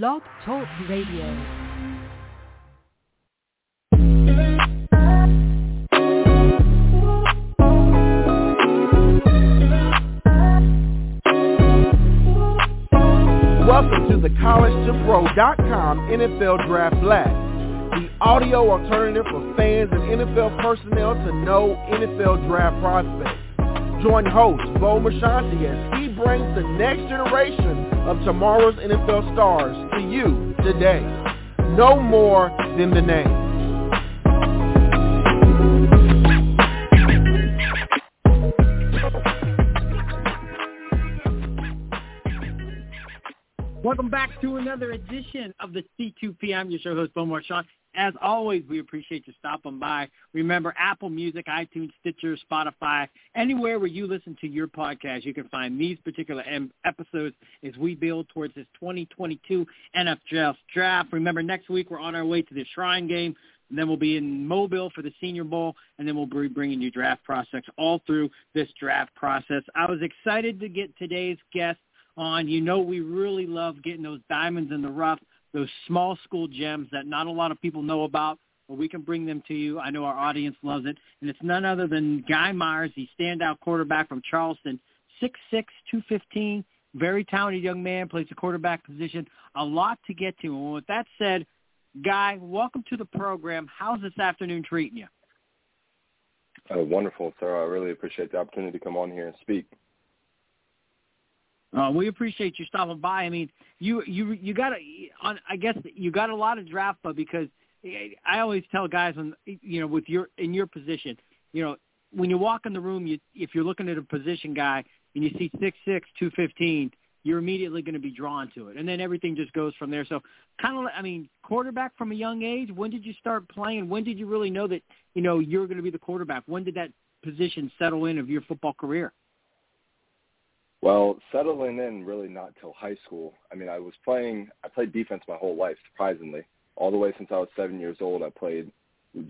Blog Talk Radio. Welcome to the College2Pro.com NFL Draft Blast, the audio alternative for fans and NFL personnel to know NFL draft prospects. Join host Bo Marchionte as he brings the next generation of tomorrow's NFL stars to you today. Know more than the name. Welcome back to another edition of the C2P. I'm your show host, Bo Marchionte. As always, we appreciate you stopping by. Remember, Apple Music, iTunes, Stitcher, Spotify, anywhere where you listen to your podcast, you can find these particular episodes as we build towards this 2022 NFL Draft. Remember, next week we're on our way to the Shrine Game. And then we'll be in Mobile for the Senior Bowl, and then we'll be bringing you draft prospects all through this draft process. I was excited to get today's guest on. You know we really love getting those diamonds in the rough, those small school gems that not a lot of people know about, but we can bring them to you. I know our audience loves it. And it's none other than Guy Myers, the standout quarterback from Charleston, 6'6", 215, very talented young man, plays the quarterback position. A lot to get to. And with that said, Guy, welcome to the program. How's this afternoon treating you? Uh, wonderful, sir. I really appreciate the opportunity to come on here and speak. Uh, we appreciate you stopping by. I mean, you you you got a, on. I guess you got a lot of draft, but because I always tell guys on you know with your in your position, you know when you walk in the room, you if you're looking at a position guy and you see six six two fifteen, you're immediately going to be drawn to it, and then everything just goes from there. So kind of, I mean, quarterback from a young age. When did you start playing? When did you really know that you know you're going to be the quarterback? When did that position settle in of your football career? Well, settling in really not till high school. I mean, I was playing. I played defense my whole life, surprisingly. All the way since I was seven years old, I played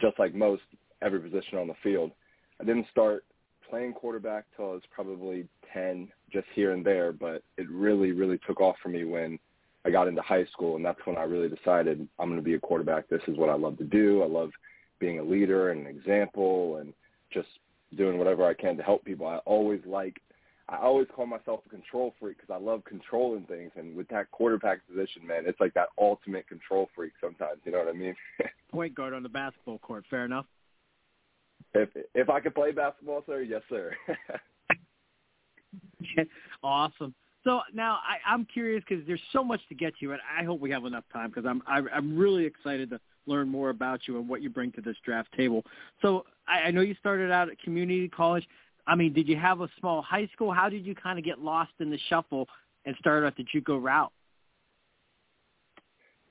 just like most every position on the field. I didn't start playing quarterback till I was probably ten, just here and there. But it really, really took off for me when I got into high school, and that's when I really decided I'm going to be a quarterback. This is what I love to do. I love being a leader and an example, and just doing whatever I can to help people. I always like I always call myself a control freak because I love controlling things. And with that quarterback position, man, it's like that ultimate control freak sometimes. You know what I mean? Point guard on the basketball court. Fair enough. If if I could play basketball, sir, yes, sir. awesome. So now I, I'm curious because there's so much to get to, and I hope we have enough time because I'm I, I'm really excited to learn more about you and what you bring to this draft table. So I, I know you started out at community college. I mean, did you have a small high school? How did you kind of get lost in the shuffle and start out the JUCO route?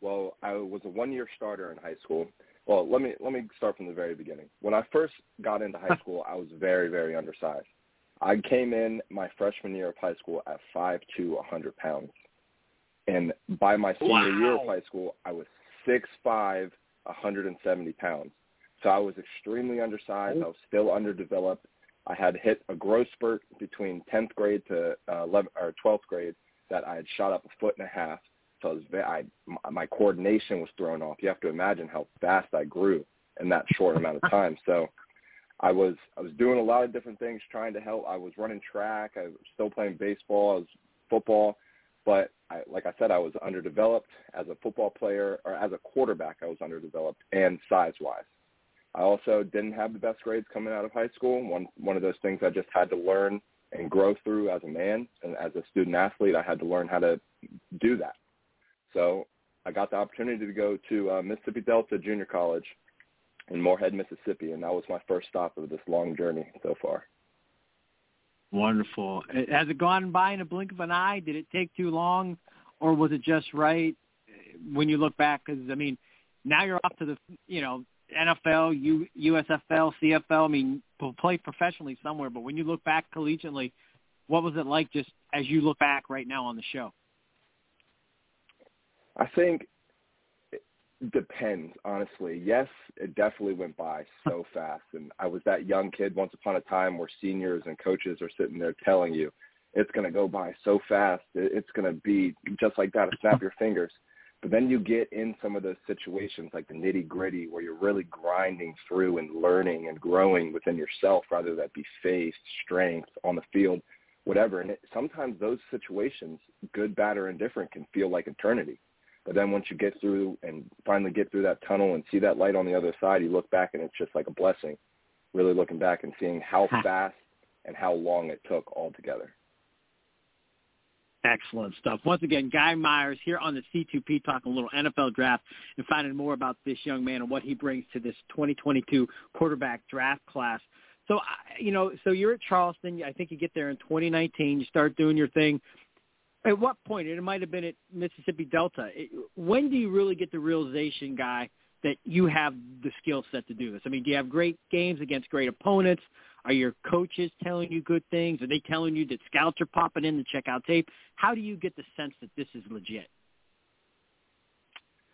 Well, I was a one-year starter in high school. Well, let me let me start from the very beginning. When I first got into high school, I was very very undersized. I came in my freshman year of high school at five to a hundred pounds, and by my senior wow. year of high school, I was six five, a hundred and seventy pounds. So I was extremely undersized. Oh. I was still underdeveloped, I had hit a growth spurt between 10th grade to uh, 11 or 12th grade that I had shot up a foot and a half. So I was I, my coordination was thrown off. You have to imagine how fast I grew in that short amount of time. So I was I was doing a lot of different things trying to help. I was running track. I was still playing baseball. I was football, but I, like I said, I was underdeveloped as a football player or as a quarterback. I was underdeveloped and size wise. I also didn't have the best grades coming out of high school. One one of those things I just had to learn and grow through as a man and as a student athlete. I had to learn how to do that. So I got the opportunity to go to uh, Mississippi Delta Junior College in Moorhead, Mississippi, and that was my first stop of this long journey so far. Wonderful. Has it gone by in a blink of an eye? Did it take too long, or was it just right when you look back? Because I mean, now you're off to the you know NFL, U, USFL, CFL. I mean, play professionally somewhere, but when you look back collegiately, what was it like just as you look back right now on the show? I think it depends, honestly. Yes, it definitely went by so fast. And I was that young kid once upon a time where seniors and coaches are sitting there telling you it's going to go by so fast. It's going to be just like that, a snap your fingers. But then you get in some of those situations like the nitty gritty where you're really grinding through and learning and growing within yourself, rather that be faith, strength on the field, whatever. And it, sometimes those situations, good, bad, or indifferent, can feel like eternity. But then once you get through and finally get through that tunnel and see that light on the other side, you look back and it's just like a blessing. Really looking back and seeing how fast and how long it took altogether. Excellent stuff. Once again, Guy Myers here on the C2P talking a little NFL draft and finding more about this young man and what he brings to this 2022 quarterback draft class. So, you know, so you're at Charleston. I think you get there in 2019. You start doing your thing. At what point? It might have been at Mississippi Delta. When do you really get the realization, Guy, that you have the skill set to do this? I mean, do you have great games against great opponents? Are your coaches telling you good things? Are they telling you that scouts are popping in to check out tape? How do you get the sense that this is legit?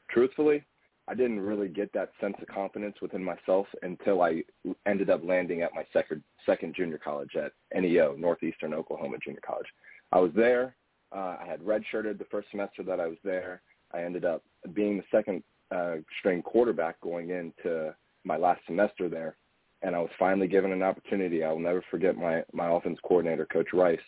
Truthfully, I didn't really get that sense of confidence within myself until I ended up landing at my second second junior college at NEO, Northeastern Oklahoma Junior College. I was there. Uh, I had redshirted the first semester that I was there. I ended up being the second uh, string quarterback going into my last semester there and I was finally given an opportunity. I will never forget my my offense coordinator, Coach Rice,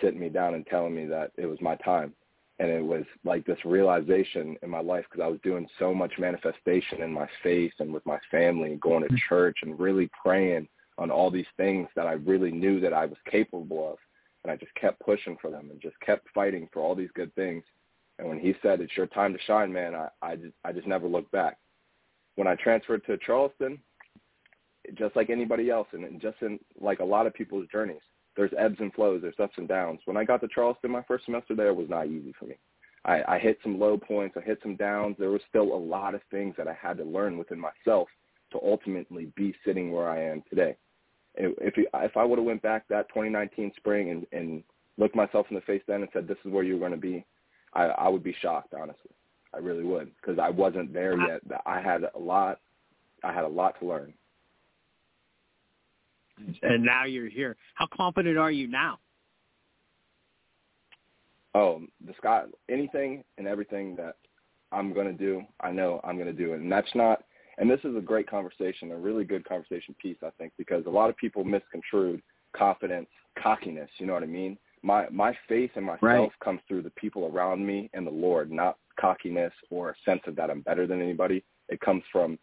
sitting me down and telling me that it was my time. And it was like this realization in my life because I was doing so much manifestation in my faith and with my family and going to mm-hmm. church and really praying on all these things that I really knew that I was capable of. And I just kept pushing for them and just kept fighting for all these good things. And when he said, it's your time to shine, man, I, I, just, I just never looked back. When I transferred to Charleston, just like anybody else, and just in like a lot of people's journeys, there's ebbs and flows, there's ups and downs. When I got to Charleston, my first semester there it was not easy for me. I, I hit some low points, I hit some downs. There was still a lot of things that I had to learn within myself to ultimately be sitting where I am today. If if I would have went back that 2019 spring and, and looked myself in the face then and said this is where you're going to be, I, I would be shocked, honestly. I really would because I wasn't there uh-huh. yet. I had a lot. I had a lot to learn and now you're here. How confident are you now? Oh, the sky, anything and everything that I'm going to do, I know I'm going to do it. And that's not, and this is a great conversation, a really good conversation piece, I think, because a lot of people misconstrued confidence, cockiness, you know what I mean? My, my faith in myself right. comes through the people around me and the Lord, not cockiness or a sense of that I'm better than anybody. It comes from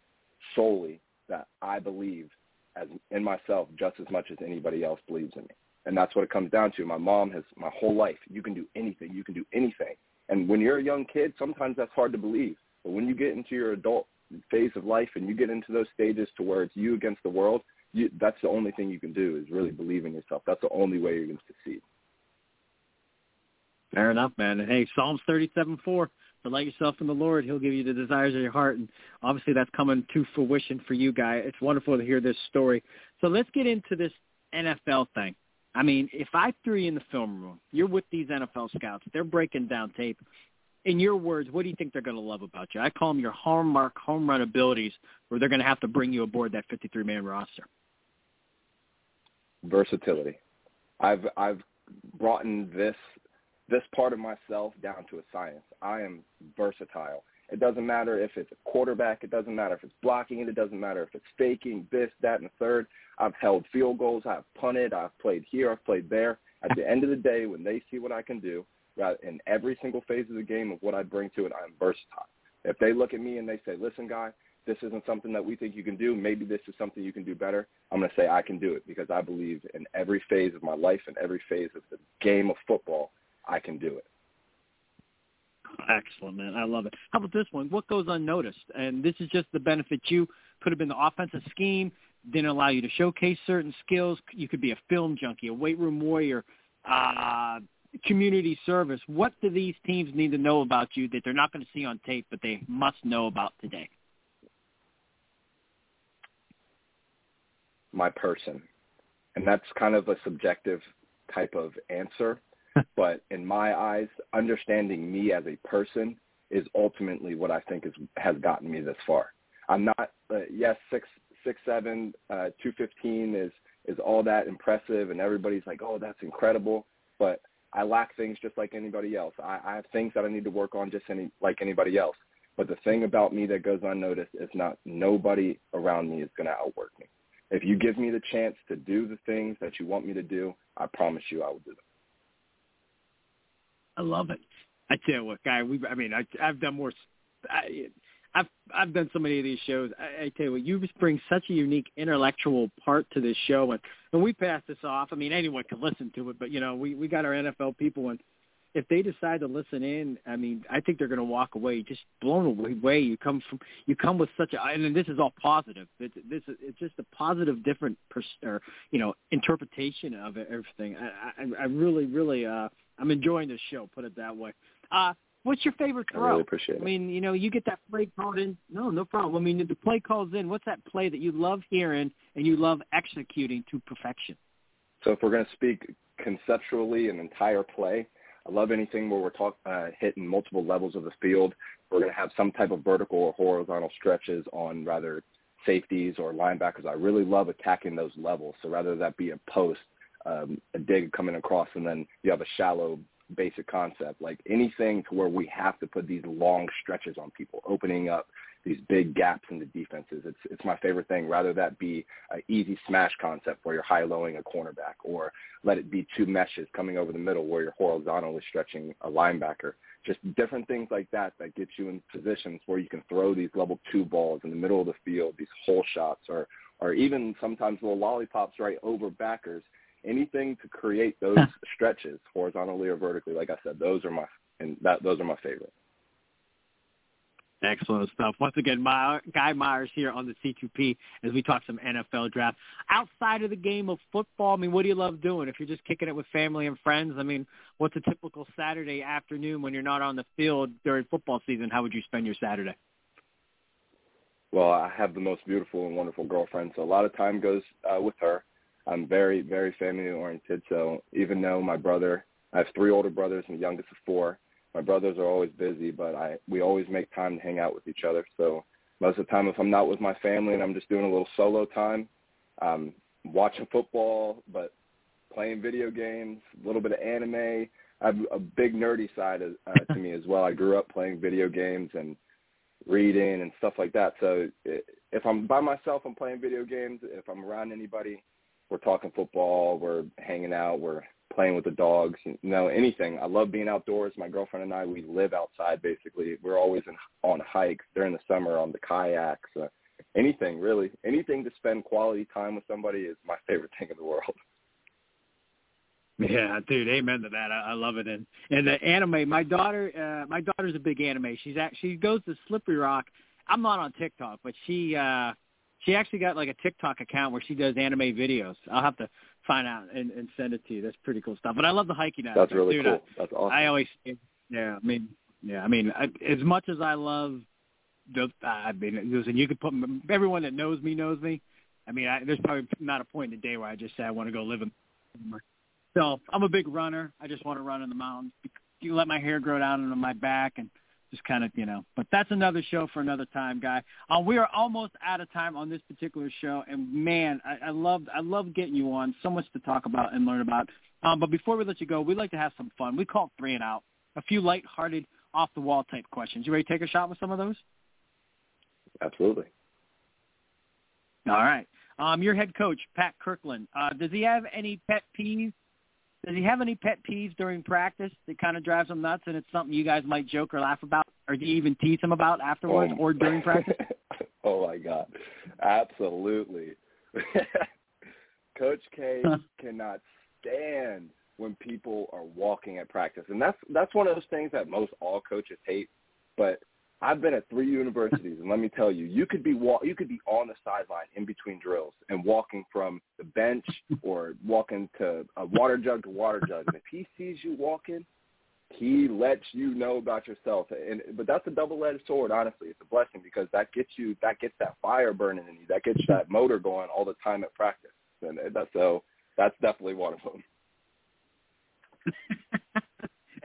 solely that I believe as in myself just as much as anybody else believes in me. And that's what it comes down to. My mom has my whole life, you can do anything, you can do anything. And when you're a young kid, sometimes that's hard to believe. But when you get into your adult phase of life and you get into those stages to where it's you against the world, you, that's the only thing you can do is really believe in yourself. That's the only way you're going to succeed. Fair enough, man. And hey, Psalms 37:4 delight yourself in the Lord. He'll give you the desires of your heart. And obviously that's coming to fruition for you, Guy. It's wonderful to hear this story. So let's get into this NFL thing. I mean, if I threw you in the film room, you're with these NFL scouts. They're breaking down tape. In your words, what do you think they're going to love about you? I call them your hallmark home run abilities, where they're going to have to bring you aboard that 53-man roster. Versatility. I've I've brought in this this part of myself down to a science. I am versatile. It doesn't matter if it's a quarterback. It doesn't matter if it's blocking it. Doesn't matter if it's faking this, that, and the third. I've held field goals. I've punted. I've played here. I've played there. At the end of the day, when they see what I can do, in every single phase of the game of what I bring to it, I'm versatile. If they look at me and they say, listen, guy, this isn't something that we think you can do. Maybe this is something you can do better. I'm going to say I can do it because I believe in every phase of my life and every phase of the game of football I can do it. Excellent, man. I love it. How about this one? What goes unnoticed? And this is just the benefit you could have been the offensive scheme, didn't allow you to showcase certain skills. You could be a film junkie, a weight room warrior, uh, community service. What do these teams need to know about you that they're not going to see on tape, but they must know about today? My person. And that's kind of a subjective type of answer but in my eyes, understanding me as a person is ultimately what I think is has gotten me this far. I'm not uh, yes six six seven uh, two fifteen is is all that impressive and everybody's like oh that's incredible, but I lack things just like anybody else. I, I have things that I need to work on just any like anybody else. But the thing about me that goes unnoticed is not nobody around me is going to outwork me. If you give me the chance to do the things that you want me to do, I promise you I will do them. I love it. I tell you what, guy. We, I mean, I, I've done more. I, I've I've done so many of these shows. I, I tell you what, you just bring such a unique intellectual part to this show, and and we pass this off. I mean, anyone can listen to it, but you know, we we got our NFL people, and if they decide to listen in, I mean, I think they're going to walk away just blown away. You come from you come with such a, and this is all positive. It's this it's just a positive, different, pers- or you know, interpretation of everything. I I, I really really uh I'm enjoying this show. Put it that way. Uh, what's your favorite throw? I really appreciate it. I mean, you know, you get that play called in. No, no problem. I mean, the play calls in. What's that play that you love hearing and you love executing to perfection? So if we're going to speak conceptually an entire play, I love anything where we're talk, uh, hitting multiple levels of the field. We're going to have some type of vertical or horizontal stretches on rather safeties or linebackers. I really love attacking those levels. So rather that be a post, um, a dig coming across, and then you have a shallow basic concept, like anything to where we have to put these long stretches on people, opening up these big gaps in the defenses. It's it's my favorite thing. Rather that be an easy smash concept where you're high lowing a cornerback, or let it be two meshes coming over the middle where you're horizontally stretching a linebacker. Just different things like that that get you in positions where you can throw these level two balls in the middle of the field, these hole shots, or or even sometimes little lollipops right over backers anything to create those stretches horizontally or vertically, like I said, those are my and that those are my favorite. Excellent stuff. Once again, my, Guy Myers here on the C2P as we talk some NFL draft. Outside of the game of football, I mean, what do you love doing? If you're just kicking it with family and friends, I mean, what's a typical Saturday afternoon when you're not on the field during football season? How would you spend your Saturday? Well, I have the most beautiful and wonderful girlfriend, so a lot of time goes uh, with her. I'm very, very family oriented. So even though my brother, I have three older brothers and the youngest of four. My brothers are always busy, but I we always make time to hang out with each other. So most of the time, if I'm not with my family and I'm just doing a little solo time, um, watching football, but playing video games, a little bit of anime. I have a big nerdy side of, uh, to me as well. I grew up playing video games and reading and stuff like that. So if I'm by myself, I'm playing video games. If I'm around anybody, we're talking football, we're hanging out, we're playing with the dogs, you know, anything. I love being outdoors. My girlfriend and I, we live outside basically. We're always in, on hikes during the summer on the kayaks. Uh, anything really, anything to spend quality time with somebody is my favorite thing in the world. Yeah, dude, amen to that. I, I love it. And and the anime, my daughter, uh, my daughter's a big anime. She's at, she goes to Slippery Rock. I'm not on TikTok, but she uh she actually got like a TikTok account where she does anime videos. I'll have to find out and, and send it to you. That's pretty cool stuff. But I love the hiking aspect. That's really Dude, cool. I, That's awesome. I always, yeah, I mean, yeah, I mean, I, as much as I love the, I mean, listen, you could put everyone that knows me knows me. I mean, I, there's probably not a point in the day where I just say I want to go live in. So I'm a big runner. I just want to run in the mountains. You let my hair grow down into my back and just kind of, you know. But that's another show for another time, guy. Uh, we are almost out of time on this particular show, and man, I, I love I love getting you on. So much to talk about and learn about. Um, but before we let you go, we'd like to have some fun. We call it three and out. A few light-hearted, off-the-wall type questions. You ready to take a shot with some of those? Absolutely. All right. Um, your head coach, Pat Kirkland, uh, does he have any pet peeves does he have any pet peeves during practice that kind of drives him nuts, and it's something you guys might joke or laugh about, or do you even tease him about afterwards oh, or during practice? oh my God, absolutely. Coach K cannot stand when people are walking at practice, and that's that's one of those things that most all coaches hate. But I've been at three universities, and let me tell you, you could be walk, you could be on the sideline in between drills and walking from the bench or walking to a water jug to water jug. And if he sees you walking, he lets you know about yourself. And but that's a double-edged sword. Honestly, it's a blessing because that gets you, that gets that fire burning in you, that gets that motor going all the time at practice. And that's so that's definitely one of them.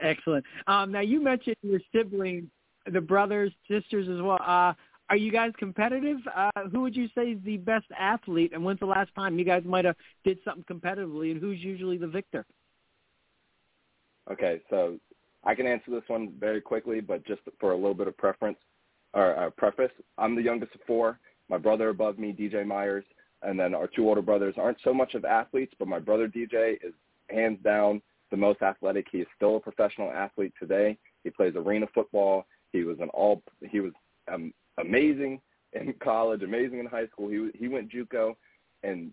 Excellent. Um, now you mentioned your siblings the brothers, sisters as well. Uh, are you guys competitive? Uh, who would you say is the best athlete, and when's the last time you guys might have did something competitively, and who's usually the victor? Okay, so I can answer this one very quickly, but just for a little bit of preference or uh, preface, I'm the youngest of four. My brother above me, DJ Myers, and then our two older brothers aren't so much of athletes, but my brother DJ is hands down the most athletic. He is still a professional athlete today. He plays arena football. He was an all. He was um, amazing in college, amazing in high school. He he went JUCO, and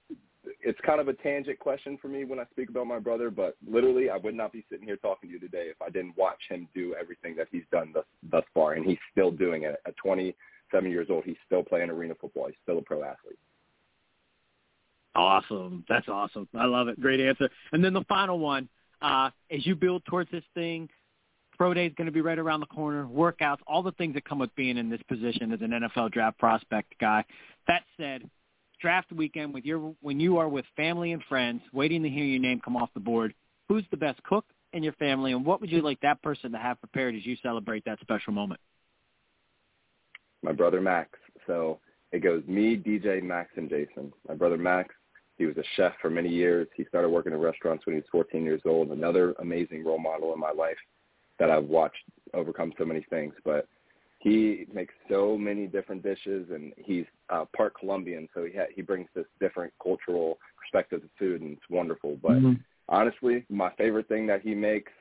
it's kind of a tangent question for me when I speak about my brother, but literally I would not be sitting here talking to you today if I didn't watch him do everything that he's done thus, thus far, and he's still doing it. At 27 years old, he's still playing arena football. He's still a pro athlete. Awesome. That's awesome. I love it. Great answer. And then the final one, uh, as you build towards this thing, pro day is going to be right around the corner, workouts, all the things that come with being in this position as an NFL draft prospect guy. That said, draft weekend with your when you are with family and friends waiting to hear your name come off the board, who's the best cook in your family and what would you like that person to have prepared as you celebrate that special moment? My brother Max. So it goes me, DJ, Max, and Jason. My brother Max, he was a chef for many years. He started working in restaurants when he was 14 years old. Another amazing role model in my life that I've watched overcome so many things. But he makes so many different dishes, and he's uh, part Colombian, so he ha- he brings this different cultural perspective to food, and it's wonderful. But mm-hmm. honestly, my favorite thing that he makes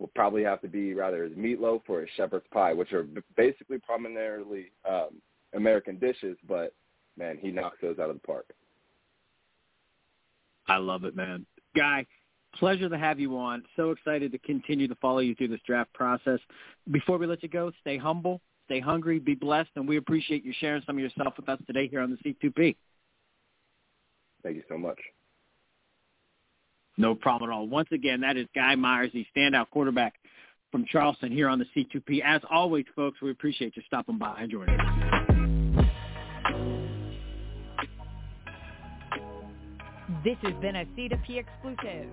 will probably have to be rather his meatloaf or his shepherd's pie, which are basically primarily um, American dishes, but man, he knocks those out of the park. I love it, man. Guy, pleasure to have you on. So excited to continue to follow you through this draft process. Before we let you go, stay humble, stay hungry, be blessed, and we appreciate you sharing some of yourself with us today here on the C2P. Thank you so much. No problem at all. Once again, that is Guy Myers, the standout quarterback from Charleston here on the C2P. As always, folks, we appreciate you stopping by and joining us. This has been a C2P exclusive.